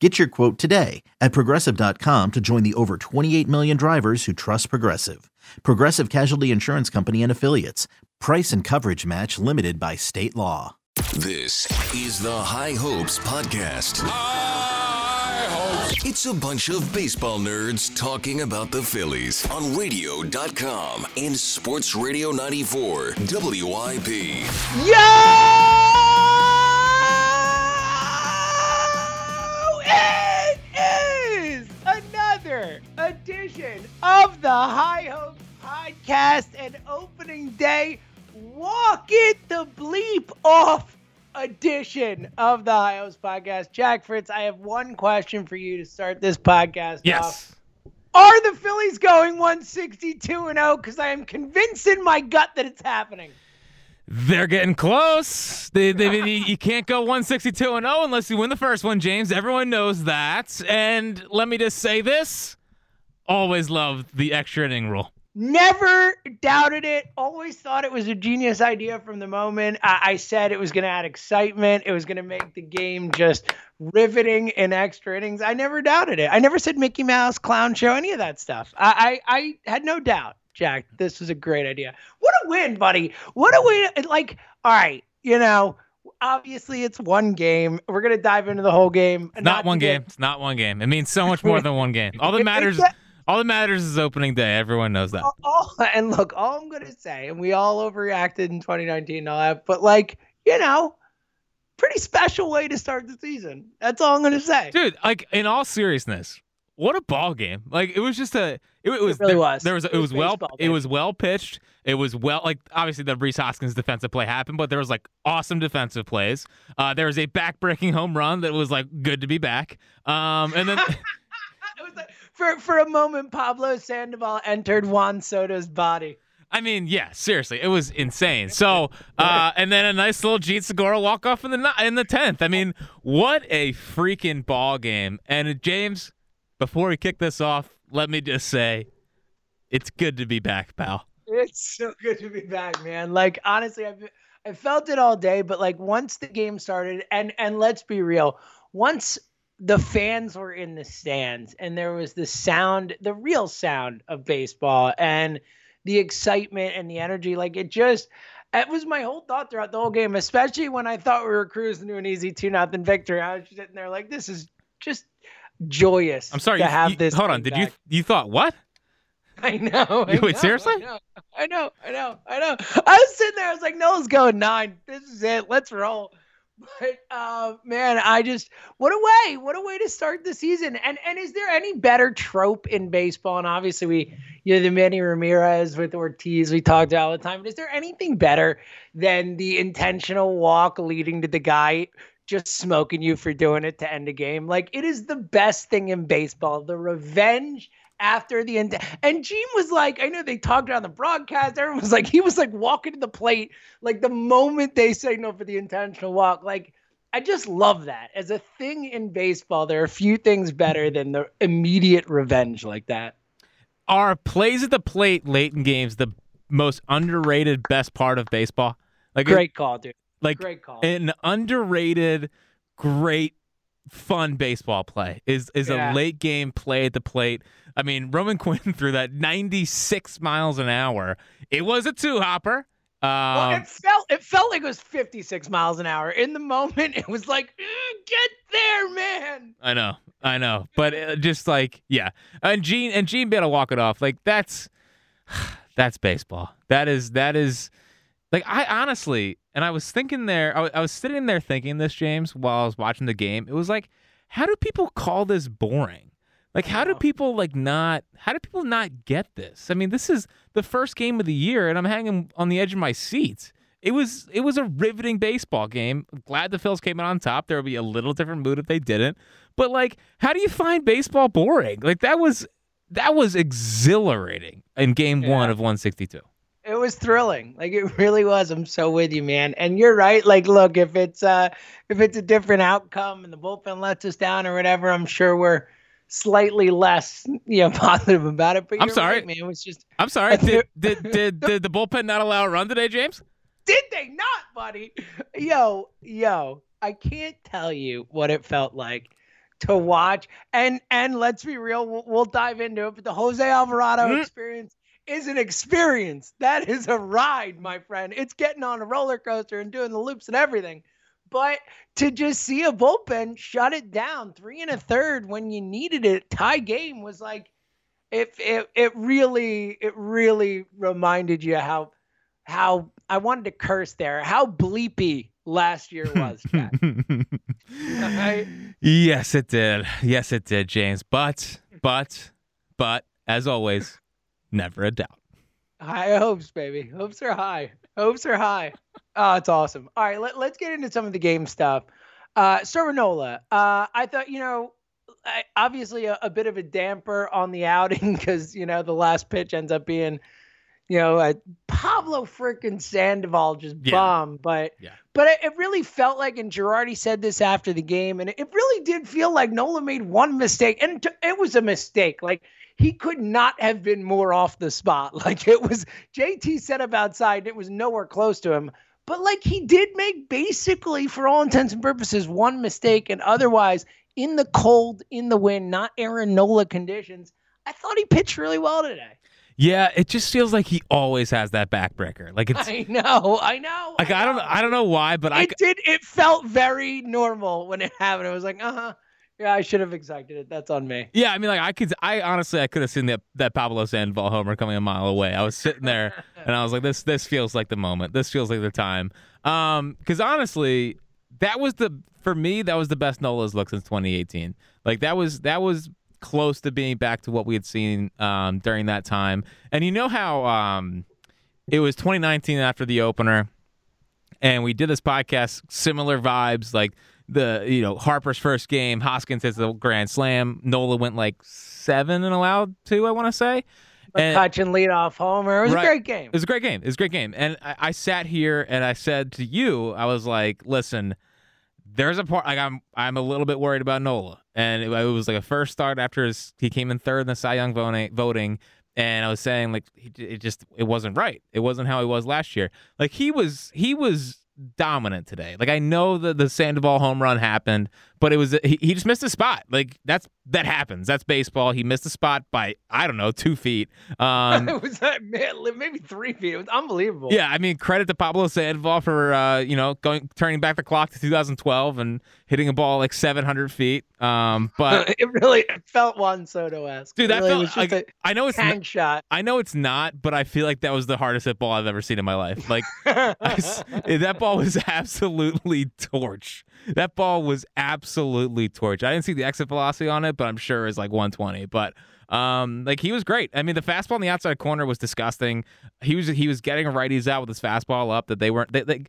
Get your quote today at progressive.com to join the over 28 million drivers who trust Progressive. Progressive Casualty Insurance Company and Affiliates. Price and coverage match limited by state law. This is the High Hopes Podcast. High hopes. It's a bunch of baseball nerds talking about the Phillies on radio.com and Sports Radio 94 WIP. Yo! High Hopes Podcast and opening day. Walk it the bleep off edition of the High Hopes Podcast. Jack Fritz, I have one question for you to start this podcast off. Yes. Are the Phillies going 162 and 0? Because I am convinced in my gut that it's happening. They're getting close. They, they, you you can't go 162 and 0 unless you win the first one, James. Everyone knows that. And let me just say this always loved the extra inning rule. Never doubted it. Always thought it was a genius idea from the moment. I, I said it was going to add excitement. It was going to make the game just riveting in extra innings. I never doubted it. I never said Mickey Mouse, clown show, any of that stuff. I, I, I had no doubt, Jack. This was a great idea. What a win, buddy. What a win. Like, all right, you know, obviously it's one game. We're going to dive into the whole game. Not, one to get- game. It's not one game. It means so much more than one game. All that matters. All that matters is opening day. Everyone knows that. and look, all I'm gonna say, and we all overreacted in 2019 and all that, but like, you know, pretty special way to start the season. That's all I'm gonna say. Dude, like in all seriousness, what a ball game! Like it was just a. It, it was really there, was. There was. It, It was, was well. baseball, It was well pitched. It was well. Like obviously the Rhys Hoskins defensive play happened, but there was like awesome defensive plays. Uh, there was a back-breaking home run that was like good to be back. Um, and then Was like, for for a moment, Pablo Sandoval entered Juan Soto's body. I mean, yeah, seriously, it was insane. So, uh, and then a nice little Jean Segura walk off in the in the tenth. I mean, what a freaking ball game! And James, before we kick this off, let me just say, it's good to be back, pal. It's so good to be back, man. Like honestly, I've I felt it all day, but like once the game started, and and let's be real, once the fans were in the stands and there was the sound, the real sound of baseball, and the excitement and the energy, like it just. It was my whole thought throughout the whole game, especially when I thought we were cruising to an easy two nothing victory. I was sitting there like, this is just joyous. I'm sorry. to you- have you- this. Hold on. Did you back. you thought what? I know. I Wait, know, seriously? I know. I know. I know. I know. I was sitting there. I was like, Noah's going nine. This is it. Let's roll. But uh, man, I just what a way! What a way to start the season. And and is there any better trope in baseball? And obviously, we you know the Manny Ramirez with Ortiz we talked about all the time. But is there anything better than the intentional walk leading to the guy just smoking you for doing it to end a game? Like it is the best thing in baseball. The revenge after the end. And Jean was like, I know they talked on the broadcast. Everyone was like, he was like walking to the plate, like the moment they signal for the intentional walk. Like, I just love that. As a thing in baseball, there are few things better than the immediate revenge like that. Are plays at the plate late in games the most underrated best part of baseball? Like Great call, dude. like Great call. an underrated, great, fun baseball play is is Yeah. a late game play at the plate. I mean, Roman Quinn threw that 96 miles an hour. It was a two hopper. well, Um, it felt it felt like it was 56 miles an hour. In the moment, it was like, "Mm, get there, man. I know, I know, but uh, just like yeah, and Jean and Jean better walk it off. Like that's that's baseball. That is that is like I honestly, and I was thinking there, I was sitting there thinking this, James, while I was watching the game. It was like, how do people call this boring? Like, how do people like not? How do people not get this? I mean, this is the first game of the year, and I'm hanging on the edge of my seat. It was it was a riveting baseball game. Glad the Phils came out on top. There would be a little different mood if they didn't. But like, how do you find baseball boring? Like that was that was exhilarating in game one of 162. It was thrilling. Like it really was. I'm so with you, man. And you're right. Like, look, if it's uh if it's a different outcome and the bullpen lets us down or whatever, I'm sure we're slightly less, you know, positive about it. But I'm sorry. right, man. It was just I'm sorry. Did, did did did the bullpen not allow a run today, James? did they not, buddy? Yo, yo, I can't tell you what it felt like to watch. And and let's be real, we'll, we'll dive into it. But the Jose Alvarado Mhm. experience is an experience. That is a ride, my friend. It's getting on a roller coaster and doing the loops and everything. But to just see a bullpen shut it down three and a third when you needed it, tie game was like it it it really it really reminded you how how I wanted to curse there, how bleepy last year was, Right? yes, it did. Yes, it did, James. But but but as always, never a doubt. High hopes, baby. Hopes are high. Hopes are high. Oh, it's awesome. All right, let, let's get into some of the game stuff. Uh, Servanola, uh, I thought, you know, I, obviously a, a bit of a damper on the outing because, you know, the last pitch ends up being, you know, a Pablo freaking Sandoval just Yeah. bomb. But, Yeah. but it, it really felt like, and Girardi said this after the game, and it, it really did feel like Nola made one mistake, and t- it was a mistake. Like, he could not have been more off the spot. Like it was JT set up outside, and it was nowhere close to him. But like he did make basically, for all intents and purposes, one mistake, and otherwise in the cold, in the wind, not Aaron Nola conditions. I thought he pitched really well today. Yeah, it just feels like he always has that backbreaker. Like it's I know, I know. like I don't know. I don't know why, but I It did. It felt very normal when it happened. It was like, uh huh. Yeah, I should have expected it. That's on me. Yeah, I mean, like I could, I honestly, I could have seen that that Pablo Sandoval homer coming a mile away. I was sitting there and I was like, this, this feels like the moment. This feels like the time. Um, because honestly, that was the for me, that was the best Nola's look since 2018. Like that was that was close to being back to what we had seen um during that time. And you know how um it was 2019 after the opener and we did this podcast similar vibes like the you know Harper's first game Hoskins hits the grand slam Nola went like seven and allowed two I want to say And- McCutchen lead off homer. It was Right. a great game. it was a great game. It was a great game. And I, I sat here and I said to you, I was like, listen, there's a part like I'm I'm a little bit worried about Nola. And it, it was like a first start after his he came in third in the Cy Young voting, voting and I was saying like he, it just it wasn't right. It wasn't how he was last year. Like he was he was dominant today. Like I know that the Sandoval home run happened, but it was he, he just missed a spot. Like that's that happens. That's baseball. He missed a spot by I don't know two feet. Um, it was that man, maybe three feet. It was unbelievable. yeah, I mean, credit to Pablo Sandoval for uh, you know going turning back the clock to 2012 and hitting a ball like 700 feet. Um, but it really felt Juan Soto esque. dude, that really felt like I know it's not, shot. I know it's not, but I feel like that was the hardest hit ball I've ever seen in my life. Like I that ball was absolutely torch. That ball was absolutely torch. I didn't see the exit velocity on it, but I'm sure it's like 120. But um, like he was great. I mean, the fastball on the outside corner was disgusting. He was he was getting righties out with his fastball up that they weren't. They, they,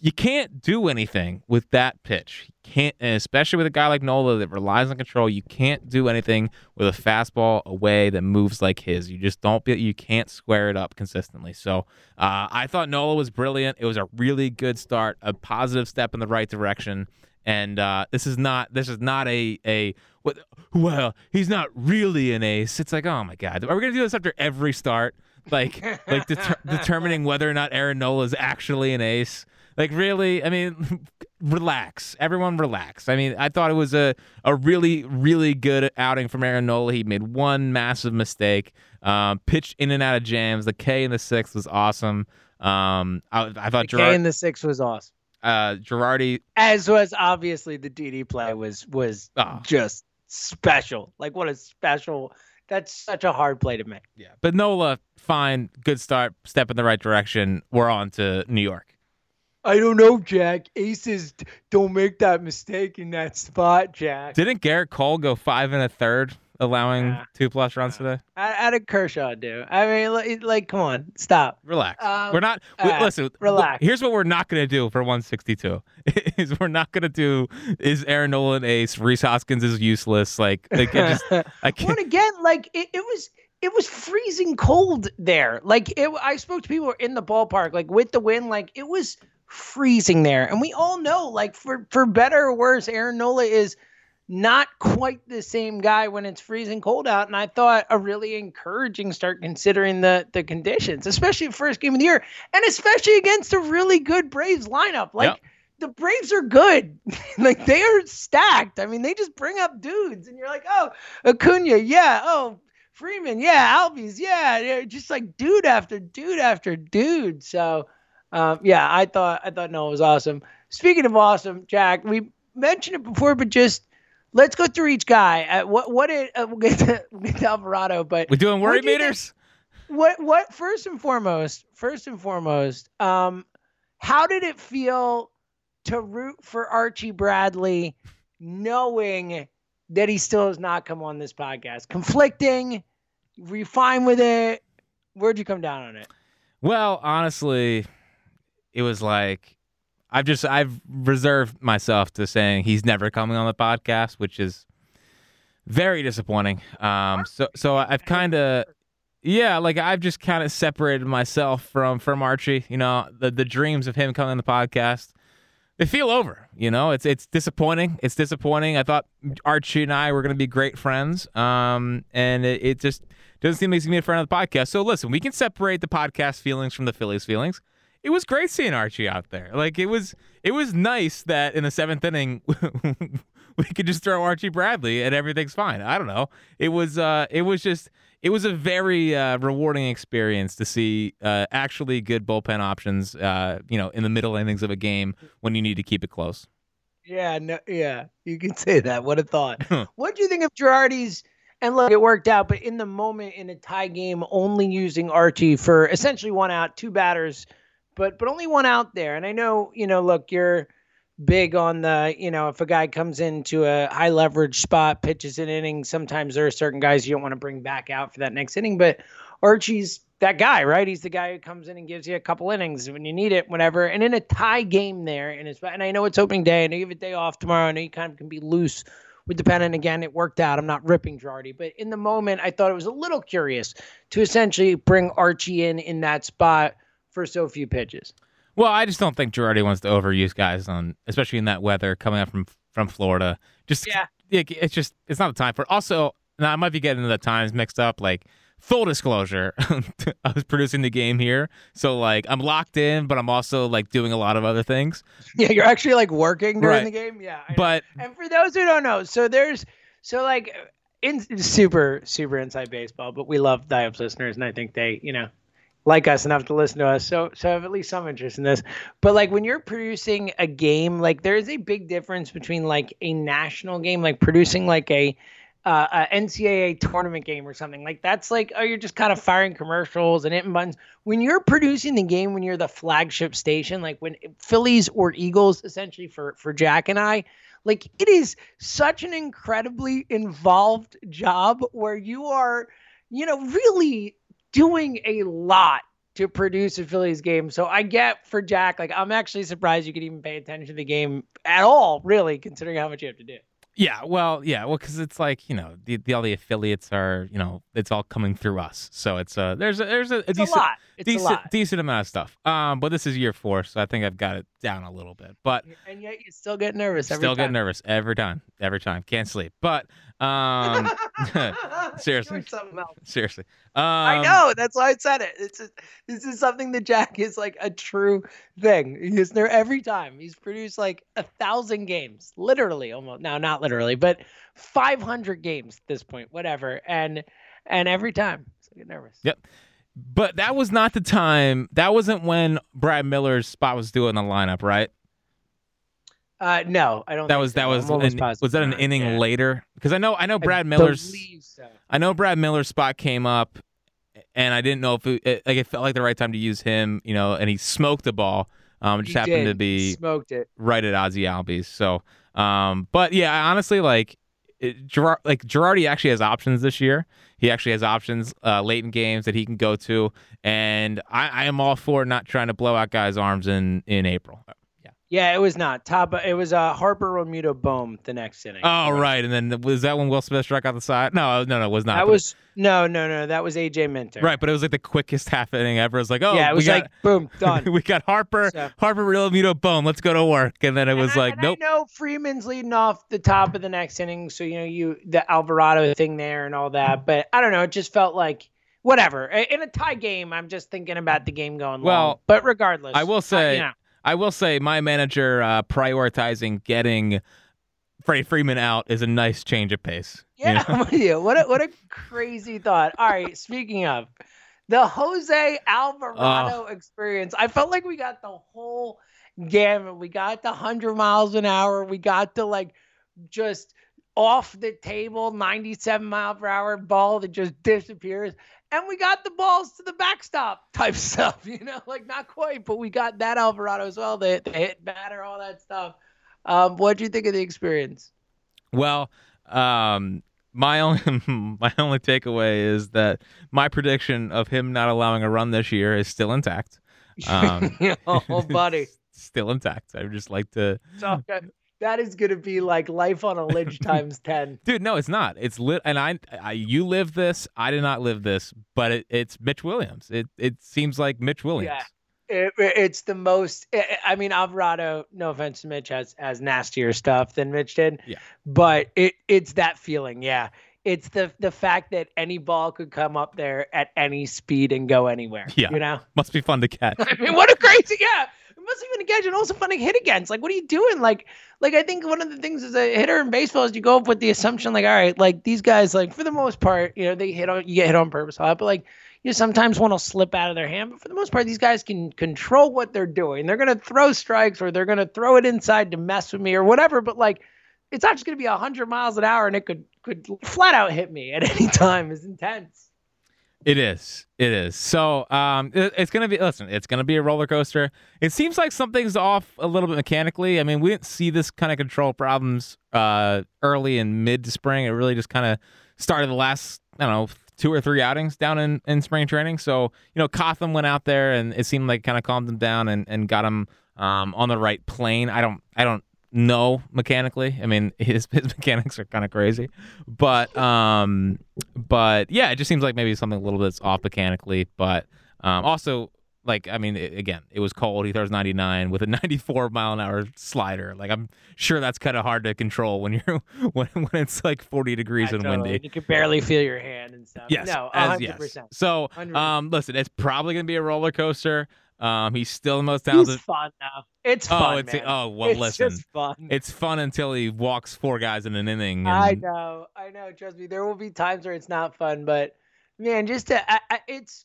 you can't do anything with that pitch. You can't, and especially with a guy like Nola that relies on control. You can't do anything with a fastball away that moves like his. You just don't. Be, you can't square it up consistently. So uh, I thought Nola was brilliant. It was a really good start, a positive step in the right direction. And uh, this is not this is not a a what well he's not really an ace. It's like oh my god, are we gonna do this after every start? like like deter- determining whether or not Aaron Nola is actually an ace. Like really, I mean, relax. Everyone relax. I mean, I thought it was a, a really, really good outing from Aaron Nola. He made one massive mistake, um, pitched in and out of jams. The K in the sixth was awesome. Um, I, I thought K Gerard, in the six was awesome. uh, Girardi, As was obviously the Didi play was was oh, just special. Like what a special. That's such a hard play to make. yeah. But Nola, fine, good start, step in the right direction. We're on to New York. I don't know, Jack. Aces don't make that mistake in that spot, Jack. Didn't Gerrit Cole go five and a third, allowing Yeah. two plus runs today? How, did Kershaw do? I mean, like, like come on, stop. Relax. Um, we're not. we- uh, listen. relax. Here's what we're not going to do for 162. Is we're not going to do. Is Aaron Nolan ace? Rhys Hoskins is useless. Like, like I just, I can't. Well, again, like it, it was it was freezing cold there. Like it, I spoke to people in the ballpark, like with the wind, like it was freezing there. And we all know, like for for better or worse, Aaron Nola is not quite the same guy when it's freezing cold out. And I thought a really encouraging start considering the the conditions, especially first game of the year, and especially against a really good Braves lineup. Like Yep. the Braves are good. like they are stacked. I mean, they just bring up dudes, and you're like, oh, Acuna, yeah. Oh, Freeman, yeah. Albies, yeah. yeah. Just like dude after dude after dude. So, um, yeah, I thought I thought Noah was awesome. Speaking of awesome, Jack, we mentioned it before, but just let's go through each guy. Uh, what what it? Uh, we'll get to we'll get to Alvarado, but we're doing worry what do you think- meters? what what first and foremost first and foremost um how did it feel to root for archie bradley knowing that he still has not come on this podcast conflicting were you fine with it where'd you come down on it Well, honestly, it was like I've just I've reserved myself to saying he's never coming on the podcast, which is very disappointing. Um, so so I've kind of yeah, like I've just kind of separated myself from from Archie. You know, the the dreams of him coming on the podcast. They feel over, you know. It's it's disappointing. It's disappointing. I thought Archie and I were going to be great friends, um, and it, it just doesn't seem like he's going to be a friend of the podcast. So listen, we can separate the podcast feelings from the Phillies feelings. It was great seeing Archie out there. Like it was, it was nice that in the seventh inning we could just throw Archie Bradley and everything's fine. I don't know. It was, uh, it was just, it was a very uh, rewarding experience to see uh, actually good bullpen options. Uh, you know, in the middle innings of a game when you need to keep it close. yeah no yeah you can say that what a thought what do you think of girardi's and look it worked out but in the moment in a tie game only using archie for essentially one out two batters but but only one out there. And i know you know look you're big on the you know if a guy comes into a high leverage spot pitches an inning sometimes there are certain guys you don't want to bring back out for that next inning but archie's that guy right? He's the guy who comes in and gives you a couple innings when you need it whatever and in a tie game there and it's and i know it's opening day and you have a day off tomorrow and you kind of can be loose with the pen and again it worked out i'm not ripping Girardi, but in the moment i thought it was a little curious to essentially bring archie in in that spot for so few pitches Well, I just don't think Girardi wants to overuse guys on, especially in that weather coming up from from Florida. Just Yeah. it- it's just it's not the time for. It. Also, now I might be getting the times mixed up. Like full disclosure, I was producing the game here, so like I'm locked in, but I'm also like doing a lot of other things. yeah you're actually like working during Right. the game yeah I know. But And for those who don't know, so there's so like in super super inside baseball, but we love Diops listeners, and I think they you know like us enough to listen to us, so so have at least some interest in this. But like when you're producing a game, like there is a big difference between like a national game, like producing like a uh, a NCAA tournament game or something like that's like oh you're just kind of firing commercials and hitting buttons. When you're producing the game, when you're the flagship station, like when Phillies or Eagles, essentially for for Jack and I, like it is such an incredibly involved job where you are, you know, really doing a lot to produce a Phillies game. So I get for Jack, like I'm actually surprised you could even pay attention to the game at all, really, considering how much you have to do. yeah, well, yeah, well, because it's like you know the, the all the affiliates are you know it's all coming through us, so it's uh there's a there's a, a It's decent a lot. It's a decent lot. decent amount of stuff. Um, but this is year four, so I think I've got it down a little bit. But And yet you still get nervous every still get time. nervous every time, every time. Can't sleep. But um, seriously. Doing something else. seriously, um, I know. That's why I said it. It's a, this is something that Jack is like a true thing. He's there every time. He's produced like a thousand games, literally almost. No, not literally, but five hundred games at this point. Whatever. And and every time, so I get nervous. Yep. But that was not the time. That wasn't when Brad Miller's spot was due in the lineup, right? Uh, no, I don't. That think was so. that was an- was that an inning Yeah. later? Because I know I know I Brad Miller's so. I know Brad Miller's spot came up, and I didn't know if it, it, like it felt like the right time to use him, you know, and he smoked the ball. Um, it just He happened to did. be smoked it. right at Ozzy Albies. So, um, but yeah, honestly, like it, Gerard, like Girardi actually has options this year. He actually has options uh, late in games that he can go to, and I, I am all for not trying to blow out guys' arms in in April. Yeah. It was not top. It was uh, Harper Realmuto Bohm the next inning. Oh right, and then was that when Will Smith struck out the side? No, no, no, it was not. That but- was no, no, no. That was AJ Minter. right, but it was like the quickest half inning ever. It was like, oh, yeah, it was got, like boom, done. we got Harper, So- Harper, Realmuto, boom, let's go to work. And then it was And I- like, and nope. I know Freeman's leading off the top of the next inning, so you know you the Alvarado thing there and all that. But I don't know. It just felt like whatever. In a tie game, I'm just thinking about the game going long. Well, but regardless, I will uh, say, you know, I will say, my manager uh, prioritizing getting Freddie Freeman out is a nice change of pace. you yeah, know? I'm with you. What a what a crazy thought. All right, speaking of the Jose Alvarado experience, I felt like we got the whole gamut. We got the hundred miles an hour. We got the like just off the table 97 mile per hour ball that just disappears. And we got the balls to the backstop type stuff, you know, like not quite, but we got that Alvarado as well. The, the hit batter, all that stuff. Um, what do you think of the experience? Well, um, my only my only takeaway is that my prediction of him not allowing a run this year is still intact. Um, oh, buddy. Still intact. I would just like to, So, that is going to be like life on a ledge times 10. dude. No, it's not. It's lit, and I, I, you live this. I did not live this, but it, it's Mitch Williams. It, it seems like Mitch Williams. Yeah. It, it's the most. I I mean, Alvarado. No offense to Mitch, has has nastier stuff than Mitch did. Yeah. But it it's that feeling. Yeah. It's the the fact that any ball could come up there at any speed and go anywhere. Yeah. You know. Must be fun to catch. I mean, what a crazy. Yeah. Have been a catch and also fun to hit against. Like, what are you doing? Like, like I think one of the things as a hitter in baseball is you go up with the assumption, like, all right, like these guys, like for the most part, you know, they hit on you get hit on purpose a lot, but like you know, sometimes one will slip out of their hand. But for the most part, these guys can control what they're doing. They're gonna throw strikes or they're gonna throw it inside to mess with me or whatever. But like, it's not just gonna be hundred miles an hour and it could could flat out hit me at any time. It's intense. It is. It is. So um, it- it's gonna be. Listen, it's gonna be a roller coaster. It seems like something's off a little bit mechanically. I mean, we didn't see this kind of control problems uh, early and mid to spring. It really just kind of started the last, I don't know, two or three outings down in, in spring training. So you know, Cotham went out there and it seemed like kind of calmed him down and, and got him um, on the right plane. I don't. I don't know mechanically. I mean, his his mechanics are kind of crazy, but um, but yeah, it just seems like maybe something a little bit off mechanically. But um, also, like I mean, it, again, it was cold. He throws 99 with a 94 mile an hour slider. Like I'm sure that's kind of hard to control when you're when when it's like 40 degrees Yeah, and totally. windy. You can barely feel your hand and stuff. Yes, No, as- hundred yes. So, 100%. um, listen, it's probably gonna be a roller coaster. Um, he's still the most He's talented. fun now. It's Oh, fun. it's man. oh well. it's listen, just fun. it's fun until he walks four guys in an inning. And, I know, I know. Trust me, there will be times where it's not fun, but man, just to, I, I, it's.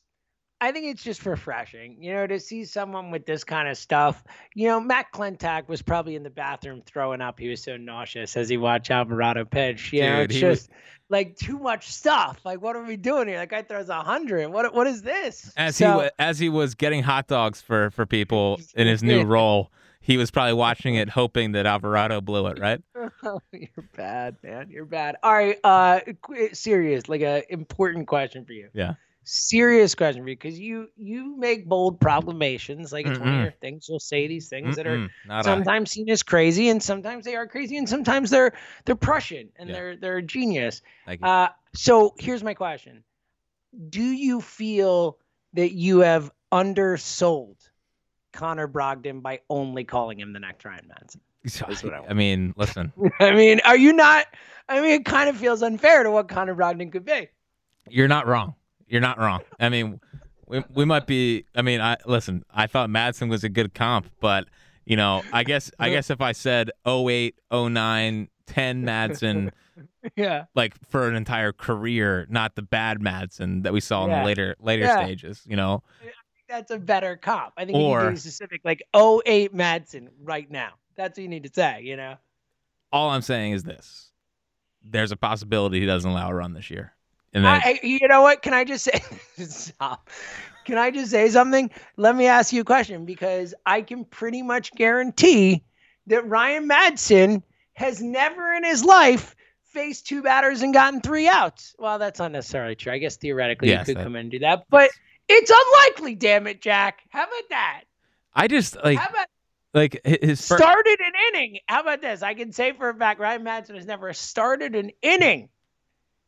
I think it's just refreshing, you know, to see someone with this kind of stuff. You know, Matt Klentak was probably in the bathroom throwing up. He was so nauseous as he watched Alvarado pitch. You know, Dude, it's he was- just like too much stuff. Like, what are we doing here? That guy throws a hundred. What? What is this? As he So- wa- as he was getting hot dogs for for people in his new role, he was probably watching it, hoping that Alvarado blew it. Right? You're bad, man. You're bad. All right, uh, serious, like a important question for you. Yeah. Serious question for you, because you you make bold proclamations. Like it's one of your things. You'll say these things that are Mm-mm, not I. sometimes seen as crazy, and sometimes they are crazy, and sometimes they're they're prescient and Yeah. they're they're genius. Uh, so here's my question: Do you feel that you have undersold Connor Brogdon by only calling him the next Ryan Madson. I, I mean, listen. I mean, are you not? I mean, it kind of feels unfair to what Connor Brogdon could be. You're not wrong. You're not wrong. I mean, we, we might be. I mean, I listen. I thought Madson was a good comp, but you know, I guess I guess if I said 08, 09, 10 Madson, yeah, like for an entire career, not the bad Madson that we saw in the later later Yeah. stages. You know, I think that's a better comp. I think you Or- need to be specific, like 08 Madson right now. That's what you need to say. You know. all I'm saying is this: there's a possibility he doesn't allow a run this year, and then I, you know what? Can I just say stop? Can I just say something? Let me ask you a question because I can pretty much guarantee that Ryan Madson has never in his life faced two batters and gotten three outs. Well, that's not necessarily true. I guess theoretically Yes, you could that- come in and do that, but it's unlikely. Damn it, Jack. How about that? I just like like his first. started an inning? How about this? I can say for a fact Ryan Madsen has never started an inning,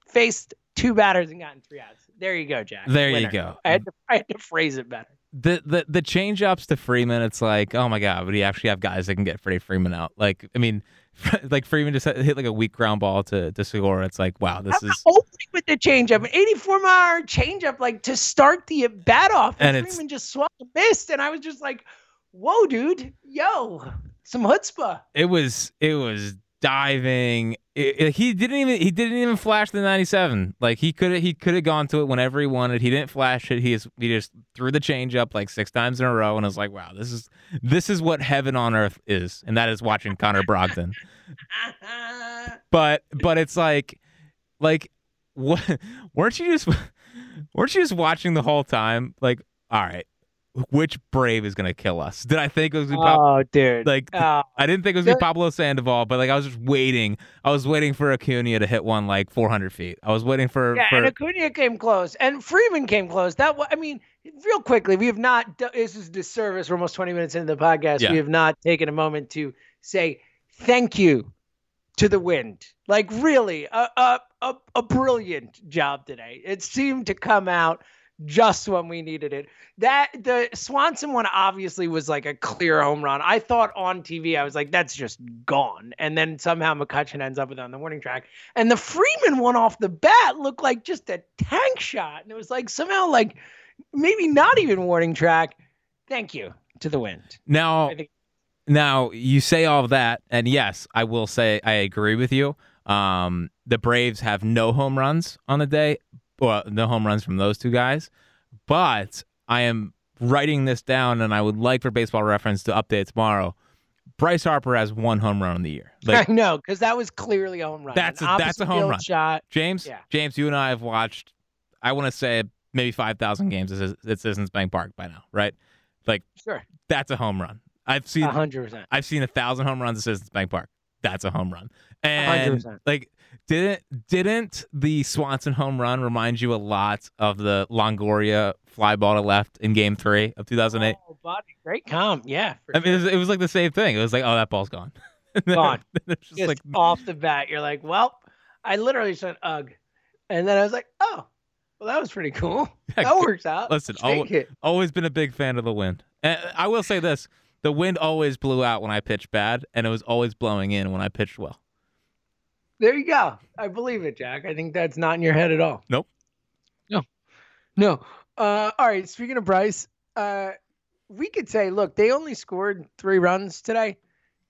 faced two batters and gotten three outs. There you go, Jack. There you go. I had to, I had to phrase it better. the the the change ups to Freeman, it's like, oh my god, would he actually have guys that can get Freddie Freeman out? Like, I mean, like Freeman just hit like a weak ground ball to to Segura. It's like, wow, this How is opening with the changeup, an 84 mile hour changeup, like to start the bat off, and, And Freeman just swung and missed, and I was just like, "Whoa, dude, yo, some chutzpah." it was it was diving. It- it- he didn't even he didn't even flash the 97. Like he could he could have gone to it whenever he wanted. He didn't flash it. He just he just threw the change up like six times in a row, and I was like, wow, this is this is what heaven on earth is, and that is watching Connor Brogdon. but but it's like like what weren't you just weren't you just watching the whole time like all right which brave is gonna kill us did i think it was gonna be Pab- oh, dude, like Oh, i didn't think it was gonna be pablo sandoval but like i was just waiting i was waiting for acuna to hit one like 400 feet i was waiting for, yeah, for and Acuna came close, and Freeman came close. That I mean, real quickly, we have not. This is disservice. We're almost 20 minutes into the podcast. Yeah. We have not taken a moment to say thank you to the wind. Like really, a a a, a brilliant job today. It seemed to come out just when we needed it. That the Swanson one obviously was like a clear home run. I thought on TV, I was like, that's just gone. And then somehow McCutchen ends up with it on the warning track. And the Freeman one off the bat looked like just a tank shot. And it was like somehow like maybe not even warning track. Thank you to the wind. now Now you say all of that, and yes, I will say I agree with you. Um, the Braves have no home runs on the day, well, no home runs from those two guys. But I am writing this down, and I would like for Baseball Reference to update tomorrow. Bryce Harper has one home run in the year. Like I know because that was clearly a home run. That's a- that's a home run. shot. James, Yeah. James, you and I have watched. I want to say maybe five thousand games at Citizens Bank Park by now, right? Like Sure, that's a home run. I've seen a hundred percent. I've seen a thousand home runs at Citizens Bank Park. That's a home run. And 100%. like, didn't didn't the Swanson home run remind you a lot of the Longoria fly ball to left in Game Three of 2008? Oh, buddy, great comp. Yeah, I mean, it was, it was like the same thing. It was like, oh, that ball's gone. Gone. it's just just like, off the bat, you're like, well, I literally said ugh, and then I was like, oh, well, that was pretty cool. That works out. listen, Take al- always been a big fan of the wind. And I will say this: the wind always blew out when I pitched bad, and it was always blowing in when I pitched well. There you go. I believe it, Jack. I think that's not in your head at all. Nope. No. No. Uh, all right. Speaking of Bryce, uh, we could say, look, they only scored three runs today.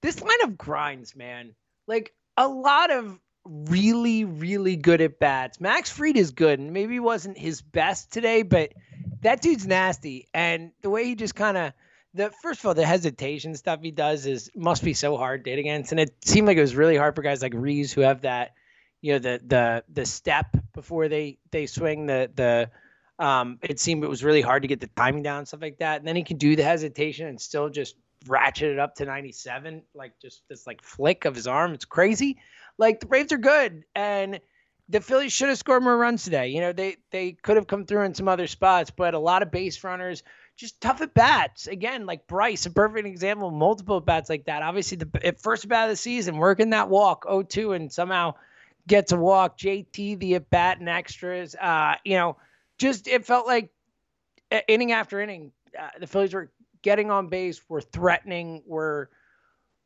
This lineup grinds, man. Like a lot of really, really good at bats. Max Fried is good, and maybe wasn't his best today, but that dude's nasty. And the way he just kind of the first of all, the hesitation stuff he does is must be so hard to hit against, and it seemed like it was really hard for guys like Reeves who have that, you know, the the the step before they they swing the the. Um, it seemed it was really hard to get the timing down and stuff like that, and then he can do the hesitation and still just ratchet it up to 97, like just this like flick of his arm. It's crazy. Like the Braves are good, and the Phillies should have scored more runs today. You know, they they could have come through in some other spots, but a lot of base runners just tough at bats. Again, like Bryce, a perfect example, multiple bats like that. Obviously, the first bat of the season, working that walk 0-2 and somehow gets a walk. JT, the at bat and extras. Uh, you know, just it felt like uh, inning after inning, uh, the Phillies were getting on base, were threatening, were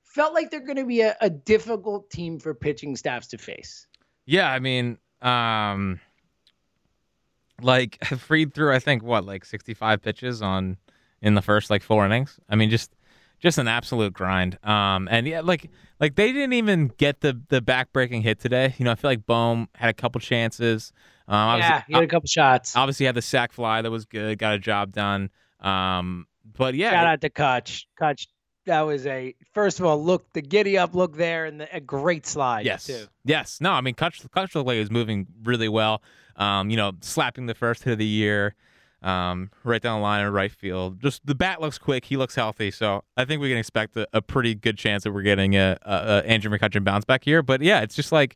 felt like they're going to be a, a difficult team for pitching staffs to face. Yeah, I mean, um, like Fried through, I think what like 65 pitches on in the first like four innings. I mean, just just an absolute grind. Um, and yeah, like like they didn't even get the the backbreaking hit today. You know, I feel like Bohm had a couple chances. Um, yeah, he had a couple shots. Obviously, had the sac fly that was good, got a job done. Um, but yeah, shout out to Kutch. Kutch, that was a first of all look the giddy up look there and the, a great slide. Yes, too. yes. No, I mean Kutch, Kutch looked like he was moving really well. Um, you know, slapping the first hit of the year um, right down the line in right field. Just the bat looks quick. He looks healthy. So I think we can expect a, a pretty good chance that we're getting a, a, a, Andrew McCutchen bounce back here. But yeah, it's just like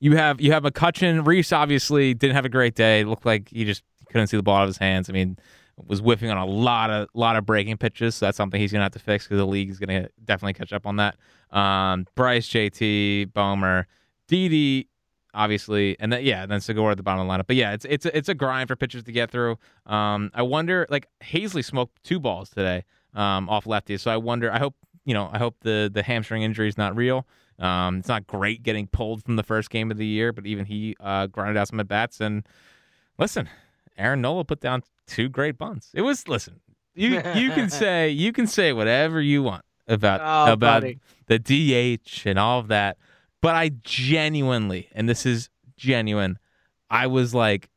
you have you have McCutchen. Rhys obviously didn't have a great day. It looked like he just couldn't see the ball out of his hands. I mean, was whiffing on a lot of lot of breaking pitches. So that's something he's gonna have to fix because the league is gonna definitely catch up on that. Um, Bryce, JT, Bomer, Didi obviously, and then yeah, then Segura at the bottom of the lineup. But yeah, it's it's a, it's a grind for pitchers to get through. Um, I wonder, like Haseley smoked two balls today um, off lefties, so I wonder. I hope you know, I hope the the hamstring injury is not real. Um, it's not great getting pulled from the first game of the year, but even he uh, grinded out some at bats. And listen, Aaron Nola put down two great bunts. It was listen, you you can say you can say whatever you want about oh, about buddy. the DH and all of that. But I genuinely, and this is genuine, I was like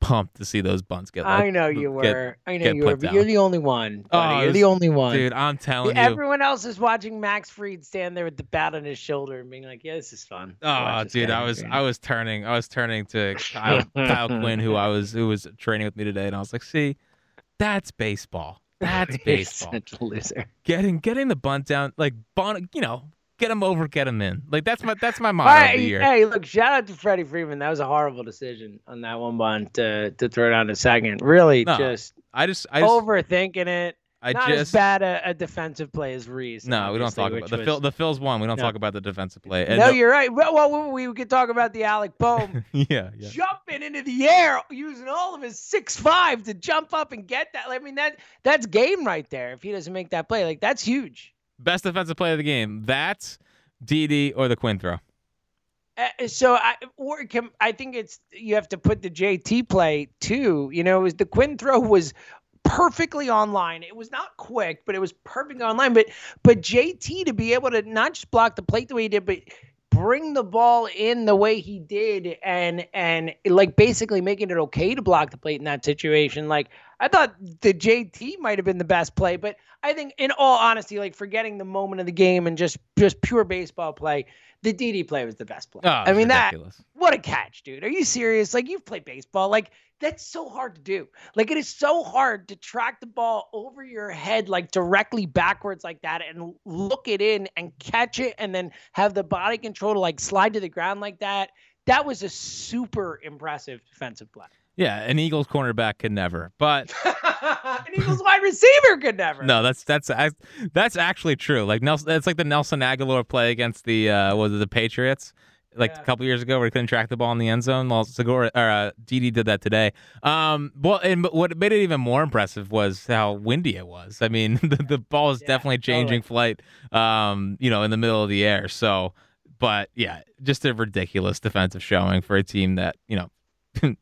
pumped to see those bunts get. Like, I know you get- were. I know you were. But down. you're the only one. Oh, buddy. you're was- the only one. dude. I'm telling you. Everyone else is watching Max Fried stand there with the bat on his shoulder and being like, "Yeah, this is fun." Oh, dude, I was. I was turning I was turning to Kyle, Kyle Quinn, who I was who was training with me today, and I was like, see, that's baseball. That's baseball. Such a loser. Getting getting the bunt down, like bunt, you know, get him over, get him in. Like that's my that's my motto All of the year. hey, look, shout out to Freddie Freeman. That was a horrible decision on that one bunt to to throw down a second. Really, No, just I just I just overthinking it. I Not as just bad a, a defensive play as Rhys. no, we don't talk about the was- Phil. The Phil's one. We don't No. talk about the defensive play. And No, the- you're right. Well, well, we could talk about the Alec Bohm yeah, yeah. jumping into the air using all of his six five to jump up and get that. I mean that that's game right there. If he doesn't make that play, like that's huge. Best defensive play of the game. That's Didi or the Quinn throw. Uh, so I or can, I think it's you have to put the JT play too. You know, was the Quinn throw was perfectly online. It was not quick, but it was perfect online. But but JT to be able to not just block the plate the way he did, but bring the ball in the way he did and and like basically making it okay to block the plate in that situation. Like I thought the JT might have been the best play, but I think in all honesty, like forgetting the moment of the game and just just pure baseball play, the Didi play was the best play. Oh, I mean that ridiculous. what a catch, dude. Are you serious? Like you've played baseball. Like that's so hard to do. Like it is so hard to track the ball over your head like directly backwards like that and look it in and catch it and then have the body control to like slide to the ground like that. That was a super impressive defensive play. Yeah, an Eagles cornerback could never. But An Eagles wide receiver could never. no, that's that's that's actually true. Like Nelson, it's like the Nelson Agholor play against the uh, was it the Patriots? Like Yeah. a couple years ago, where he couldn't track the ball in the end zone. Well, Segura or uh, Didi did that today. Um, well, and what made it even more impressive was how windy it was. I mean, the, the ball is Yeah, definitely changing flight. Um, you know, in the middle of the air. So, but yeah, just a ridiculous defensive showing for a team that you know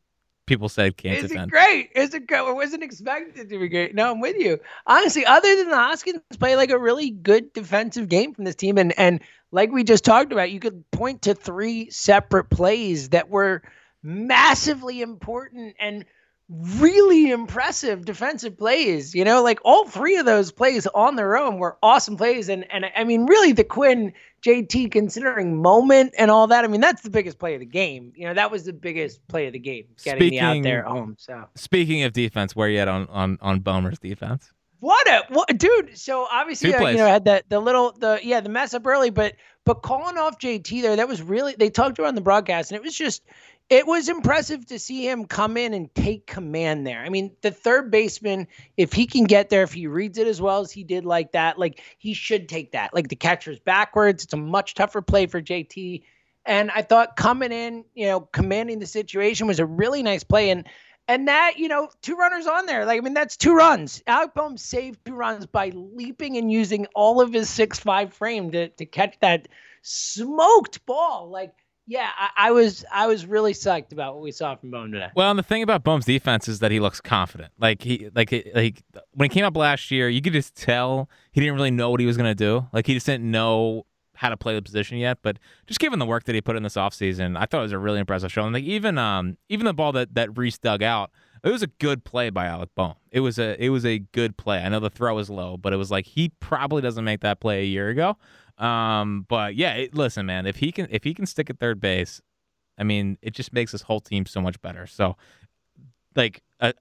people said can't Is it defend. great? Is it great? I wasn't expecting it to be great. No, I'm with you. Honestly, other than the Hoskins play like a really good defensive game from this team, and and like we just talked about, you could point to three separate plays that were massively important and really impressive defensive plays. You know, like all three of those plays on their own were awesome plays, and and I mean, really, the Quinn JT considering moment and all that. I mean, that's the biggest play of the game. You know, that was the biggest play of the game, getting the out Speaking- there home. So Speaking of defense, where you at on on on Bomer's defense? what a what, dude. So obviously, uh, you know, had the the little the yeah the mess up early, but but calling off JT there, that was really they talked about on the broadcast, and it was just. It was impressive to see him come in and take command there. I mean, the third baseman, if he can get there, if he reads it as well as he did like that, like he should take that. Like the catcher's backwards. It's a much tougher play for JT. And I thought coming in, you know, commanding the situation was a really nice play. And And that, you know, two runners on there. Like, I mean, that's two runs. Alec Bohm saved two runs by leaping and using all of his six five frame to, to catch that smoked ball. Like, yeah, I, I, was I was really psyched about what we saw from Bohm today. Well, and the thing about Bohm's defense is that he looks confident. Like he like like when he came up last year, you could just tell he didn't really know what he was gonna do. Like he just didn't know how to play the position yet. But just given the work that he put in this offseason, I thought it was a really impressive show. And like even um even the ball that that Rhys dug out, it was a good play by Alec Bohm. It was a it was a good play. I know the throw was low, but it was like he probably doesn't make that play a year ago. Um, but yeah, it, listen, man, if he can if he can stick at third base, I mean, it just makes this whole team so much better. So, like, uh,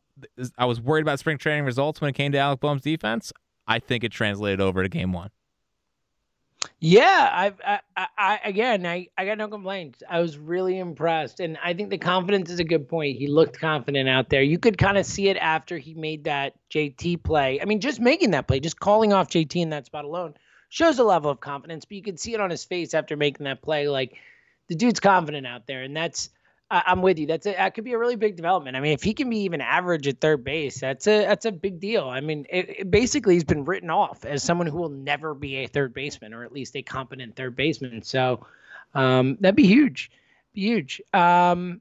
I was worried about spring training results when it came to Alec Bohm's defense. I think it translated over to game one. Yeah, I, I, I, again, I, I got no complaints. I was really impressed, and I think the confidence is a good point. He looked confident out there. You could kind of see it after he made that JT play. I mean, just making that play, just calling off JT in that spot alone shows a level of confidence, but you can see it on his face after making that play. Like the dude's confident out there, and that's I, am with you. That's a, that could be a really big development. I mean, if he can be even average at third base, that's a that's a big deal. I mean, it, it basically he's been written off as someone who will never be a third baseman, or at least a competent third baseman. So um, that'd be huge, be huge. Um,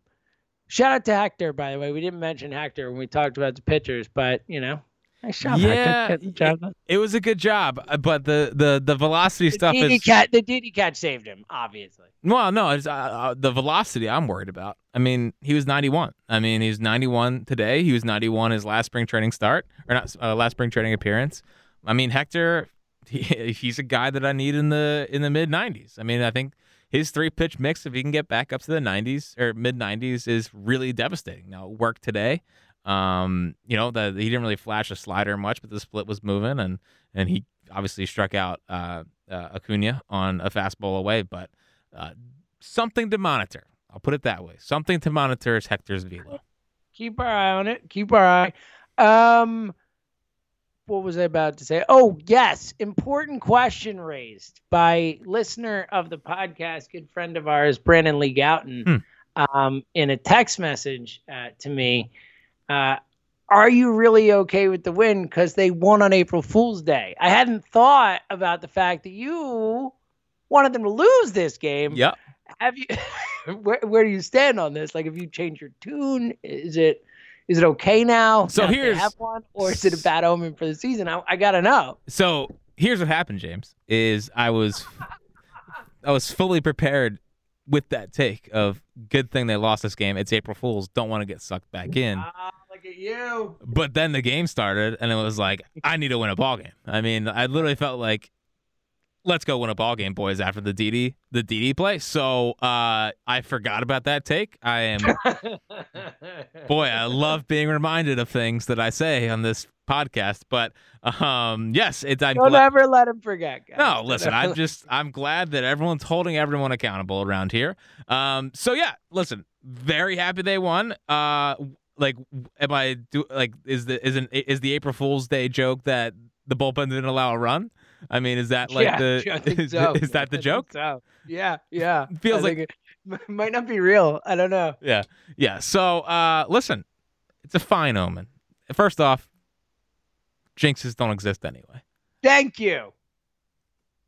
shout out to Hector, by the way. We didn't mention Hector when we talked about the pitchers, but you know Nice job, yeah, it, it, was a good job, uh, but the the the velocity the stuff is cat, the Didi catch saved him, obviously. Well, no, it's uh, uh, the velocity I'm worried about. I mean, he was 91. I mean, he's 91 today. He was 91 his last spring training start or not uh, last spring training appearance. I mean, Hector, he, he's a guy that I need in the in the mid 90s. I mean, I think his three pitch mix, if he can get back up to the 90s or mid 90s, is really devastating. Now, work today. Um, you know, the, he didn't really flash a slider much, but the split was moving, and and he obviously struck out uh, uh, Acuna on a fastball away. But uh, something to monitor. I'll put it that way. Something to monitor is Hector's velo. Keep our eye on it. Keep our eye. Um, what was I about to say? Oh, yes. Important question raised by listener of the podcast, good friend of ours, Brandon Lee Gouton, hmm. um, in a text message uh, to me. Uh, are you really okay with the win because they won on April Fool's Day? I hadn't thought about the fact that you wanted them to lose this game. Yeah. Have you? where, where do you stand on this? Like, have you changed your tune? Is it is it okay now? So here's have one, or is it a bad omen for the season? I, I gotta know. So here's what happened, James. Is I was I was fully prepared with that take of good thing they lost this game. It's April Fools. Don't want to get sucked back in. Ah, look at you. But then the game started, and it was like I need to win a ball game. I mean, I literally felt like let's go win a ball game, boys. After the Didi, the Didi play, so uh, I forgot about that take. I am boy, I love being reminded of things that I say on this podcast. But um, yes, it's. I'm Don't ever let him forget. Guys. No, listen, I'm just I'm glad that everyone's holding everyone accountable around here. Um, so yeah, listen, very happy they won. Uh, like, am I do like is the is an is the April Fool's Day joke that the bullpen didn't allow a run? I mean, is that like yeah, the is, so. is, that the joke? So. Yeah, yeah. Feels like it might not be real. I don't know. Yeah, yeah. So, uh, listen, it's a fine omen. First off, jinxes don't exist anyway. Thank you.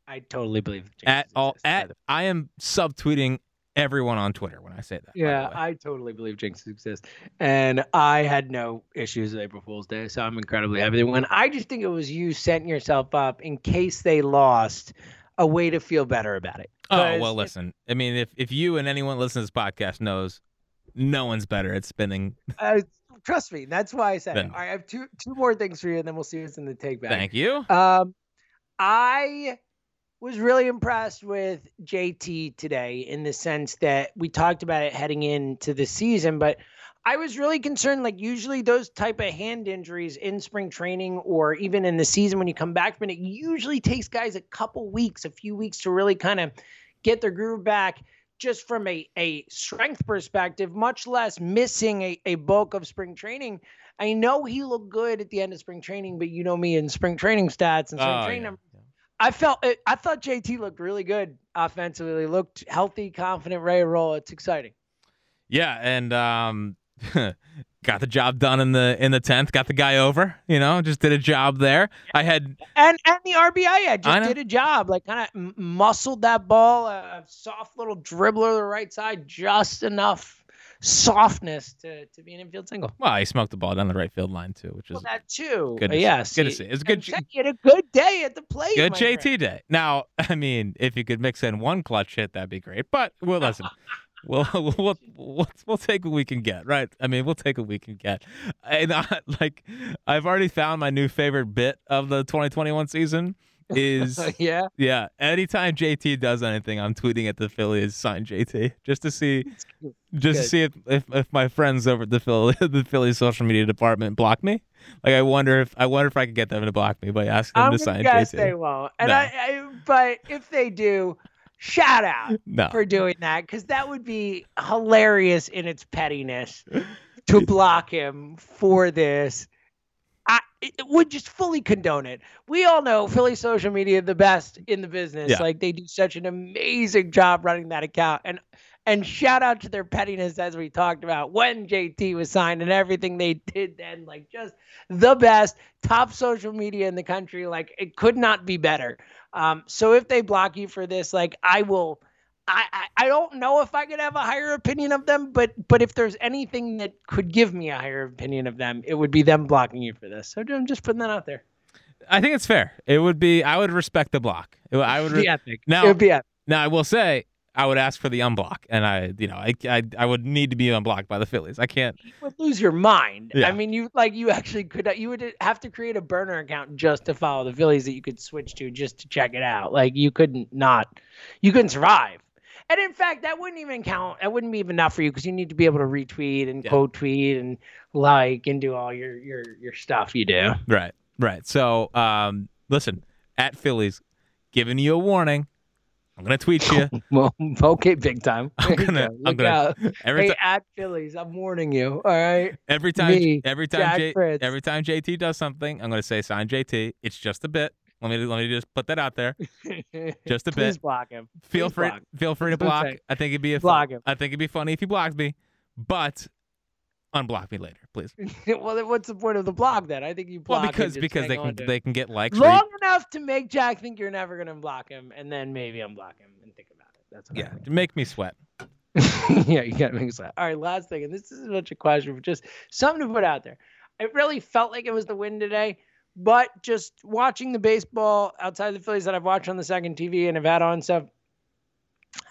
I totally believe at all. At I am subtweeting everyone on Twitter when I say that. Yeah, I totally believe jinxes exist, and I had no issues with April Fool's Day, so I'm incredibly happy they won. I just think it was you setting yourself up in case they lost, a way to feel better about it. Oh well, listen. I mean, if if you and anyone listening to this podcast knows, no one's better at spinning. Uh, trust me. That's why I said it. All right, I have two two more things for you, and then we'll see what's in the take back. Thank you. Um, I was really impressed with JT today in the sense that we talked about it heading into the season, but I was really concerned. Like usually those type of hand injuries in spring training or even in the season when you come back from it, it usually takes guys a couple weeks, a few weeks to really kind of get their groove back just from a, a strength perspective, much less missing a, a bulk of spring training. I know he looked good at the end of spring training, but you know me in spring training stats and spring oh, training. Yeah. I felt I thought JT looked really good offensively. He looked healthy, confident, ready to roll. It's exciting. Yeah, and um, got the job done in the in the tenth. Got the guy over. You know, just did a job there. I had And and the RBI I just know. did a job, like kind of muscled that ball, a soft little dribbler to the right side, just enough softness to, to be an infield single. well, he smoked the ball down the right field line too, which is Well, that too. good to see. yes, Good to see. It's a good You had a good day at the plate. good JT friend. day. Now, I mean, if you could mix in one clutch hit, that'd be great. But well, listen. We'll, we'll we'll we'll take what we can get, right? I mean, we'll take what we can get. And I, like, I've already found my new favorite bit of the 2021 season is yeah. Yeah, anytime JT does anything, I'm tweeting at the Phillies sign JT just to see, just to see if, if, if my friends over at the Philly the Phillies social media department block me. Like I wonder if I wonder if I could get them to block me by asking them I'm to sign guess JT. they won't. And No. I, I, but if they do, shout out No, for doing that because that would be hilarious in its pettiness to block him for this. I would just fully condone it. We all know Philly social media the best in the business. Yeah. Like they do such an amazing job running that account. And and shout out to their pettiness as we talked about when JT was signed and everything they did then. Like just the best top social media in the country. Like it could not be better. Um, so if they block you for this, like I will. I, I, don't know if I could have a higher opinion of them, but but if there's anything that could give me a higher opinion of them, it would be them blocking you for this. So I'm just putting that out there. I think it's fair. It would be. I would respect the block. I would. It'd be Re- Now- it would be epic. now I will say I would ask for the unblock, and I, you know, I, I, I would need to be unblocked by the Phillies. I can't. You would lose your mind. Yeah. I mean, you like you actually could. You would have to create a burner account just to follow the Phillies that you could switch to just to check it out. Like you couldn't not, you couldn't survive. And in fact, that wouldn't even count. That wouldn't be even enough for you because you need to be able to retweet and Yeah. quote tweet and like and do all your your your stuff you do. Right, right. So, um, listen, at Phillies, giving you a warning. I'm gonna tweet you Well, okay, big time. I'm gonna- go. I'm gonna- out. every Hey, time. at Phillies, I'm warning you. All right. Every time, Me, every time, J, every time JT does something, I'm going to say sign JT. It's just a bit. Let me let me just put that out there. Just a Please bit. block him. Feel Please free, block. feel free to That's what I'm block. I think it'd be a Block fun, him. I think it'd be funny if he blocked me, but unblock me later, please. well, then what's the point of the block then? I think you block. Well, because because they can to they can get likes. long enough to make Jack think you're never gonna block him, and then maybe unblock him and think about it. That's what you- I yeah, make me sweat. yeah, you gotta make it All right, last thing, and this isn't much a question, but just something to put out there. It really felt like it was the win today, but just watching the baseball outside the Phillies that I've watched on the second TV and have had on stuff,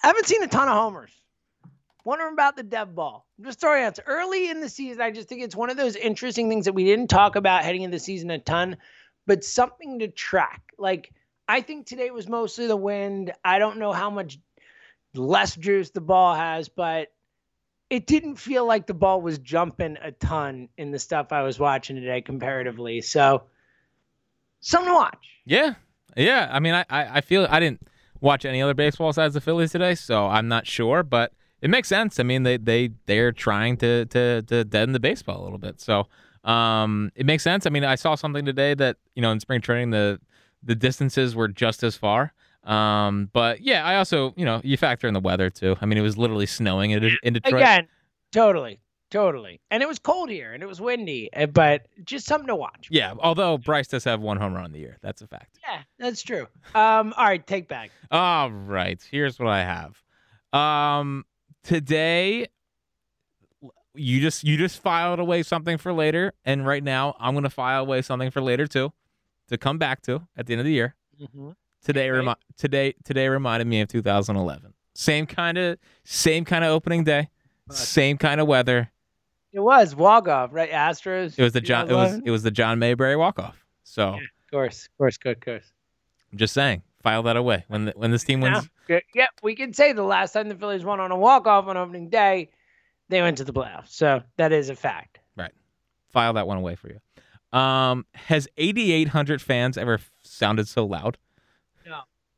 I haven't seen a ton of homers. Wondering about the dev ball. Just throwing out early in the season. I just think it's one of those interesting things that we didn't talk about heading into the season a ton, but something to track. Like I think today was mostly the wind. I don't know how much less juice the ball has, but it didn't feel like the ball was jumping a ton in the stuff I was watching today comparatively. So something to watch. Yeah, yeah. I mean, I, I I feel I didn't watch any other baseball besides the Phillies today, so I'm not sure, but it makes sense. I mean, they they they're trying to to to deaden the baseball a little bit, so um, it makes sense. I mean, I saw something today that you know in spring training the the distances were just as far. Um, but yeah, I also you know you factor in the weather too. I mean, it was literally snowing in, in Detroit. Again, totally, totally. And it was cold here and it was windy, uh, but just something to watch. Yeah, although Bryce does have one home run in the year, that's a fact. Yeah, that's true. Um, all right, take back. All right, here's what I have. Um, today, you just you just filed away something for later, and right now I'm gonna file away something for later too, to come back to at the end of the year. Mm-hmm. Today, Okay. remi- today, today reminded me of 2011. Same kind of, same kind of opening day, same kind of weather. It was walk off, right? Astros. It was the John. It was it was the John Mayberry walk off. So Yeah. Of course, of course, good, of course. I'm just saying, file that away when the, when this team wins. Yeah. Yeah, we can say the last time the Phillies won on a walk off on opening day, they went to the playoffs. So that is a fact. Right. File that one away for you. Um, has 8,800 fans ever sounded so loud?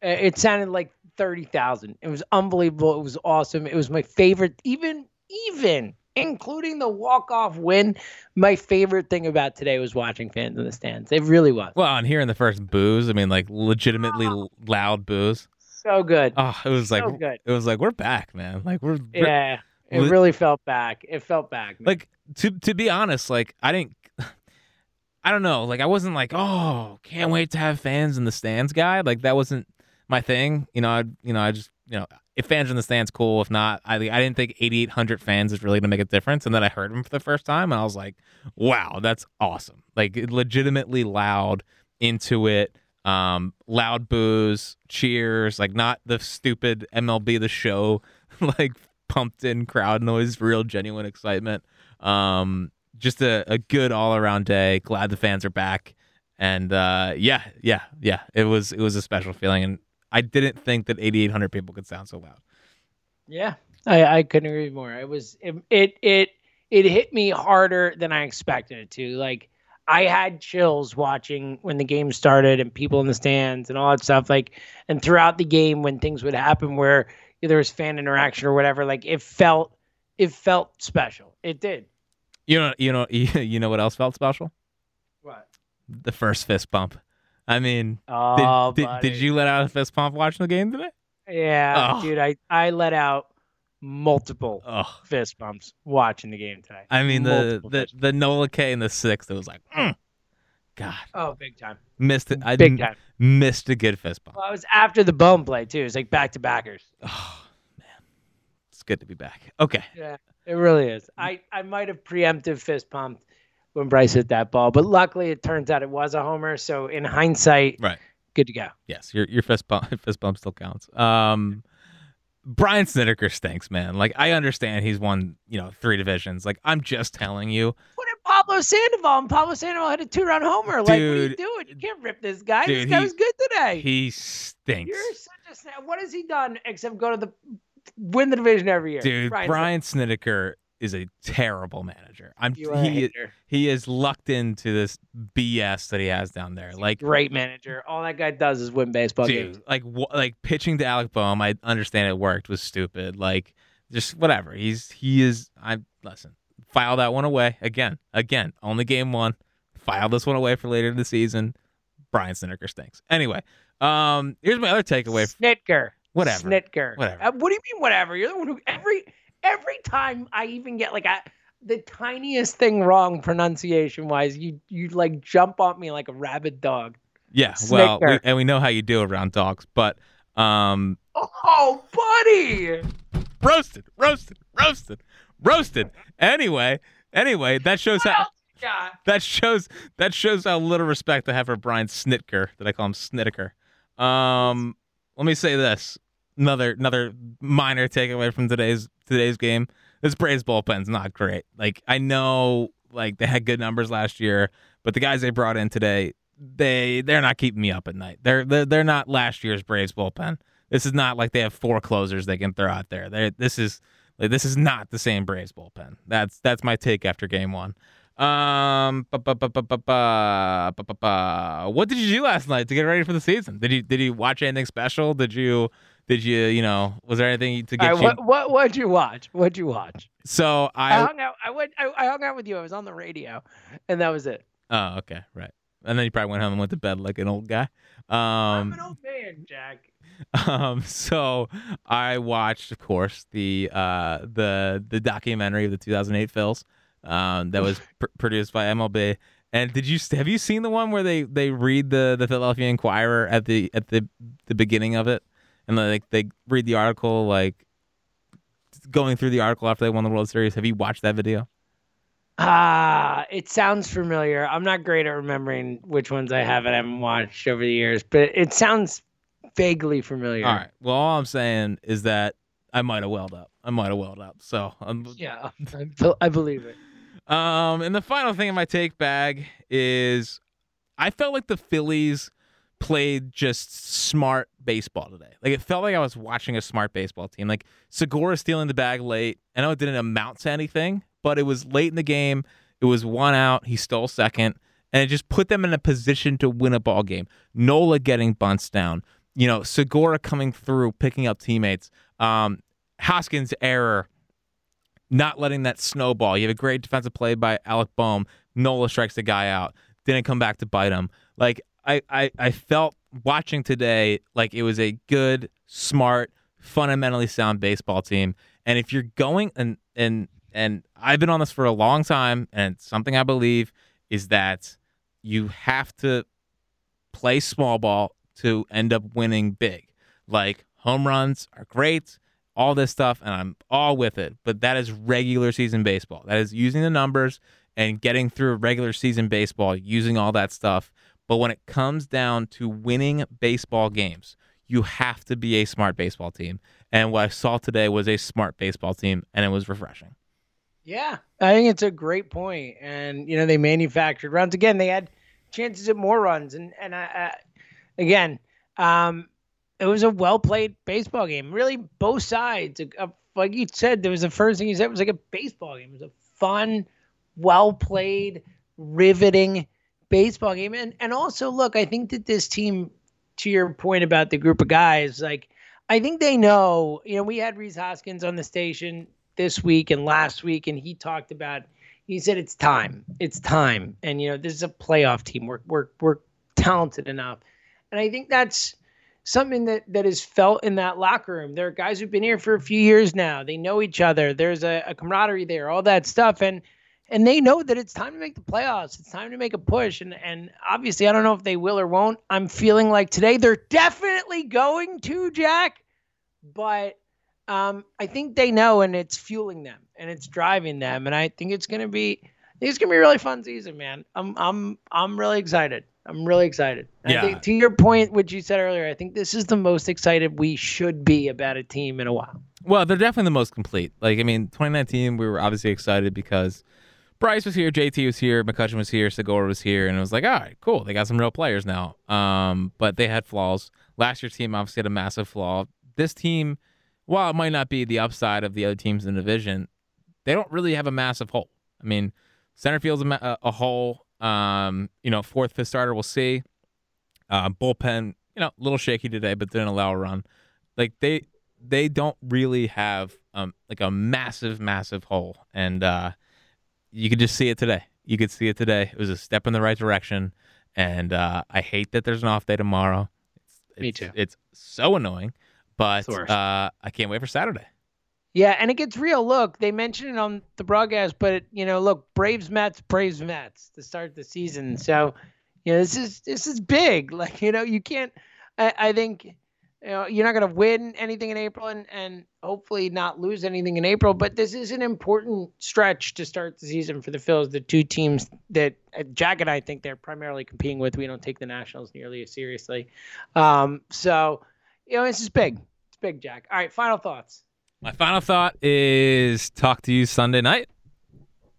Uh, It sounded like thirty thousand. It was unbelievable. It was awesome. It was my favorite, even even including the walk off win. My favorite thing about today was watching fans in the stands. It really was Well, and hearing the first booze, I mean, like legitimately l- loud booze. So good. Oh, it was like so good. it was like we're back, man. Like we're, Yeah. It Li- really felt back. It felt back. man. like to to be honest, like I didn't I don't know, like I wasn't like, "Oh, can't wait to have fans in the stands guy." Like that wasn't my thing. You know, I you know, I just, you know, if fans in the stands cool, if not, I I didn't think 8800 fans is really going to make a difference and then I heard them for the first time and I was like, "Wow, that's awesome." Like legitimately loud into it. Um loud boos, cheers, like not the stupid MLB the show like pumped in crowd noise, real genuine excitement. Um, just a, a good all around day. Glad the fans are back. And uh, yeah, yeah, yeah. It was it was a special feeling, and I didn't think that 8,800 people could sound so loud. Yeah, I, I couldn't agree more. It was it, it it it hit me harder than I expected it to. Like I had chills watching when the game started and people in the stands and all that stuff. Like and throughout the game when things would happen where there was fan interaction or whatever, like it felt it felt special. It did. You know, you know, you know what else felt special? What? The first fist bump. I mean, did, Oh, did, buddy. did you let out a fist pump watching the game today? Yeah, Oh. dude. I I let out multiple Oh, fist bumps watching the game today. I mean the Multiple the the Nola K in the sixth. It was like, mm, God, oh, big time, missed it. I big m- time. missed a good fist bump. Well, I was after the Bohm play too. It's like back to backers. Oh man, it's good to be back. Okay, Yeah, it really is. I, I might have preemptive fist pumped when Bryce hit that ball, but luckily it turns out it was a homer. So in hindsight, right. good to go. Yes, your your fist bump fist bump still counts. Um, Brian Snedeker stinks, man. Like I understand he's won you know three divisions. Like I'm just telling you, What did Pablo Sandoval? And Pablo Sandoval had a two run homer. Like, what are you doing? You can't rip this guy. Dude, this guy he- was good today. he stinks. You're such a snap. What has he done except go to the win the division every year? Dude, Brian, Brian is a terrible manager. I'm you are a he hater. he is lucked into this BS that he has down there. Like Great manager. All that guy does is win baseball games. like wh- like pitching to Alec Bohm, I understand it worked was stupid. Like just whatever. He's he is. I listen. File that one away again. Again, only game one. File this one away for later in the season. Brian Snedeker stinks. Anyway, um, here's my other takeaway. Snitker. Whatever. Snitker. Whatever. Uh, what do you mean whatever? You're the one who every every time I even get like a the tiniest thing wrong pronunciation wise, you you like jump on me like a rabid dog. Yeah, well, we, and we know how you do around dogs, but um, Oh, buddy. roasted, roasted, roasted, roasted. Anyway, anyway, that shows how. you that shows that shows how little respect I have for Brian Snitker that I call him Snitker. Um, let me say this: another another minor takeaway from today's today's game. This Braves bullpen's not great. Like I know like they had good numbers last year, but the guys they brought in today, they they're not keeping me up at night. They're they're, they're not last year's Braves bullpen. This is not like they have four closers they can throw out there. They're, this is like this is not the same Braves bullpen. That's that's my take after game one. Um, what did you do last night to get ready for the season? Did you did you watch anything special? Did you did you you know was there anything to get right, you? what what what'd you watch? What'd you watch? So I, I hung out. I went. I, I hung out with you. I was on the radio, and that was it. oh okay right, and then you probably went home and went to bed like an old guy. I'm Um, an old man, Jack. um, so I watched, of course, the uh the the documentary of the 2008 Phils, um, that was pr- produced by MLB. And did you have you seen the one where they they read the the Philadelphia Inquirer at the at the the beginning of it, and like they read the article like going through the article after they won the World Series? Have you watched that video? Ah, it sounds familiar. I'm not great at remembering which ones I have and haven't watched over the years, but it sounds vaguely familiar. All right. Well, all I'm saying is that I might have welled up. I might have welled up. So um, Yeah, I, I believe it. Um, and the final thing in my take bag is I felt like the Phillies played just smart baseball today. Like it felt like I was watching a smart baseball team. Like Segura stealing the bag late. I know it didn't amount to anything, but it was late in the game. It was one out. He stole second, and it just put them in a position to win a ball game. Nola getting bunts down. You know, Segura coming through, picking up teammates. Um, Hoskins' error not letting that snowball. You have a great defensive play by Alec Bohm. Nola strikes the guy out. Didn't come back to bite him. Like I, I, I felt watching today like it was a good, smart, fundamentally sound baseball team. And if you're going and and and I've been on this for a long time, and something I believe is that you have to play small ball to end up winning big. Like home runs are great, all this stuff, and I'm all with it. But that is regular season baseball. That is using the numbers and getting through regular season baseball, using all that stuff. But when it comes down to winning baseball games, you have to be a smart baseball team. And what I saw today was a smart baseball team, and it was refreshing. Yeah, I think it's a great point. And you know, they manufactured runs again. They had chances at more runs, and and I, I again, um, it was a well played baseball game. Really, both sides. Uh, like you said, there was the first thing you said was like a baseball game. It was a fun, well played, riveting baseball game. And and also, look, I think that this team, to your point about the group of guys, like I think they know. You know, we had Rhys Hoskins on the station this week and last week, and he talked about. He said it's time. It's time, and you know this is a playoff team. We're we're we're talented enough, and I think that's something that that is felt in that locker room. There are guys who've been here for a few years now. They know each other. There's a, a camaraderie there, all that stuff, and and they know that it's time to make the playoffs. It's time to make a push, and and obviously I don't know if they will or won't. I'm feeling like today they're definitely going to Jack, but um, I think they know, and it's fueling them, and it's driving them, and I think it's gonna be, I think it's gonna be a really fun season, man. I'm, I'm, I'm really excited. I'm really excited. Yeah. I think, to your point, which you said earlier, I think this is the most excited we should be about a team in a while. Well, they're definitely the most complete. Like, I mean, 2019, we were obviously excited because Bryce was here, JT was here, McCutchen was here, Segura was here, and it was like, all right, cool. They got some real players now. Um, but they had flaws. Last year's team obviously had a massive flaw. This team, while it might not be the upside of the other teams in the division, they don't really have a massive hole. I mean, center field's a, a, a hole. Um, you know, fourth, fifth starter, we'll see. Uh, bullpen, you know, a little shaky today, but didn't allow a run. Like they they don't really have um like a massive, massive hole, and uh, you could just see it today. You could see it today. It was a step in the right direction, and uh, I hate that there's an off day tomorrow. It's, Me too. It's so annoying, but It's the worst. uh, I can't wait for Saturday. Yeah, and it gets real. Look, they mentioned it on the broadcast, but you know, look, Braves Mets, Braves Mets to start the season. So, you know, this is this is big. Like, you know, you can't. I, I think, you know, you're not going to win anything in April, and and hopefully not lose anything in April. But this is an important stretch to start the season for the Phils, the two teams that uh, Jack and I think they're primarily competing with. We don't take the Nationals nearly as seriously. Um, so, you know, this is big. It's big, Jack. All right, final thoughts. My final thought is talk to you Sunday night.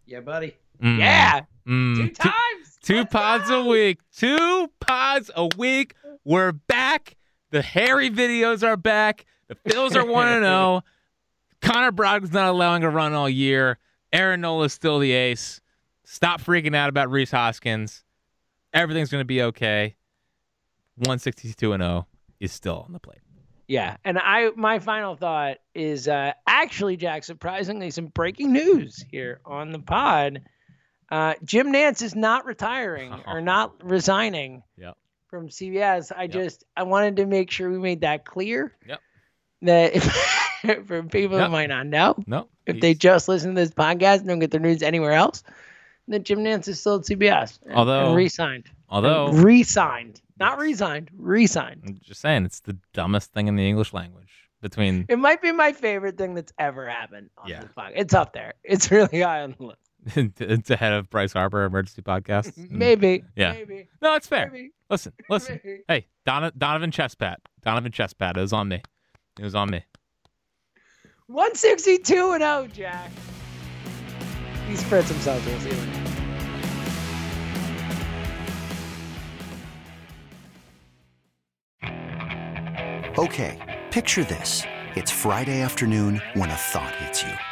Yeah, buddy. Mm. Yeah, Mm. two times. Two Let's pods a week. Two pods a week. We're back. The Harry videos are back. The Phils are 1 0. Connor Brogdon's not allowing a run all year. Aaron Nola's still the ace. Stop freaking out about Rhys Hoskins. Everything's going to be okay. 162 and 0 is still on the plate. Yeah, and I my final thought is uh, actually, Jack. Surprisingly, some breaking news here on the pod. Uh, Jim Nantz is not retiring or not resigning Yep. From CBS. I just I wanted to make sure we made that clear. Yep. That if, for people Yep. who might not know, No. if they just listen to this podcast and don't get their news anywhere else, that Jim Nantz is still at CBS. and- Although- and re-signed. although re-signed, not resigned, re-signed. I'm just saying it's the dumbest thing in the English language between It might be my favorite thing that's ever happened on Yeah. this podcast. It's up there. It's really high on the list. it's ahead of Bryce Harper emergency podcast. Maybe. Yeah. Maybe. No, it's fair. Maybe. Listen, listen. Maybe. Hey, Don- Donovan Chestpat. Donovan Chestpat. It was on me. It was on me. 162 and 0, Jack. He spreads himself. We'll see you later. Okay, picture this. It's Friday afternoon when a thought hits you.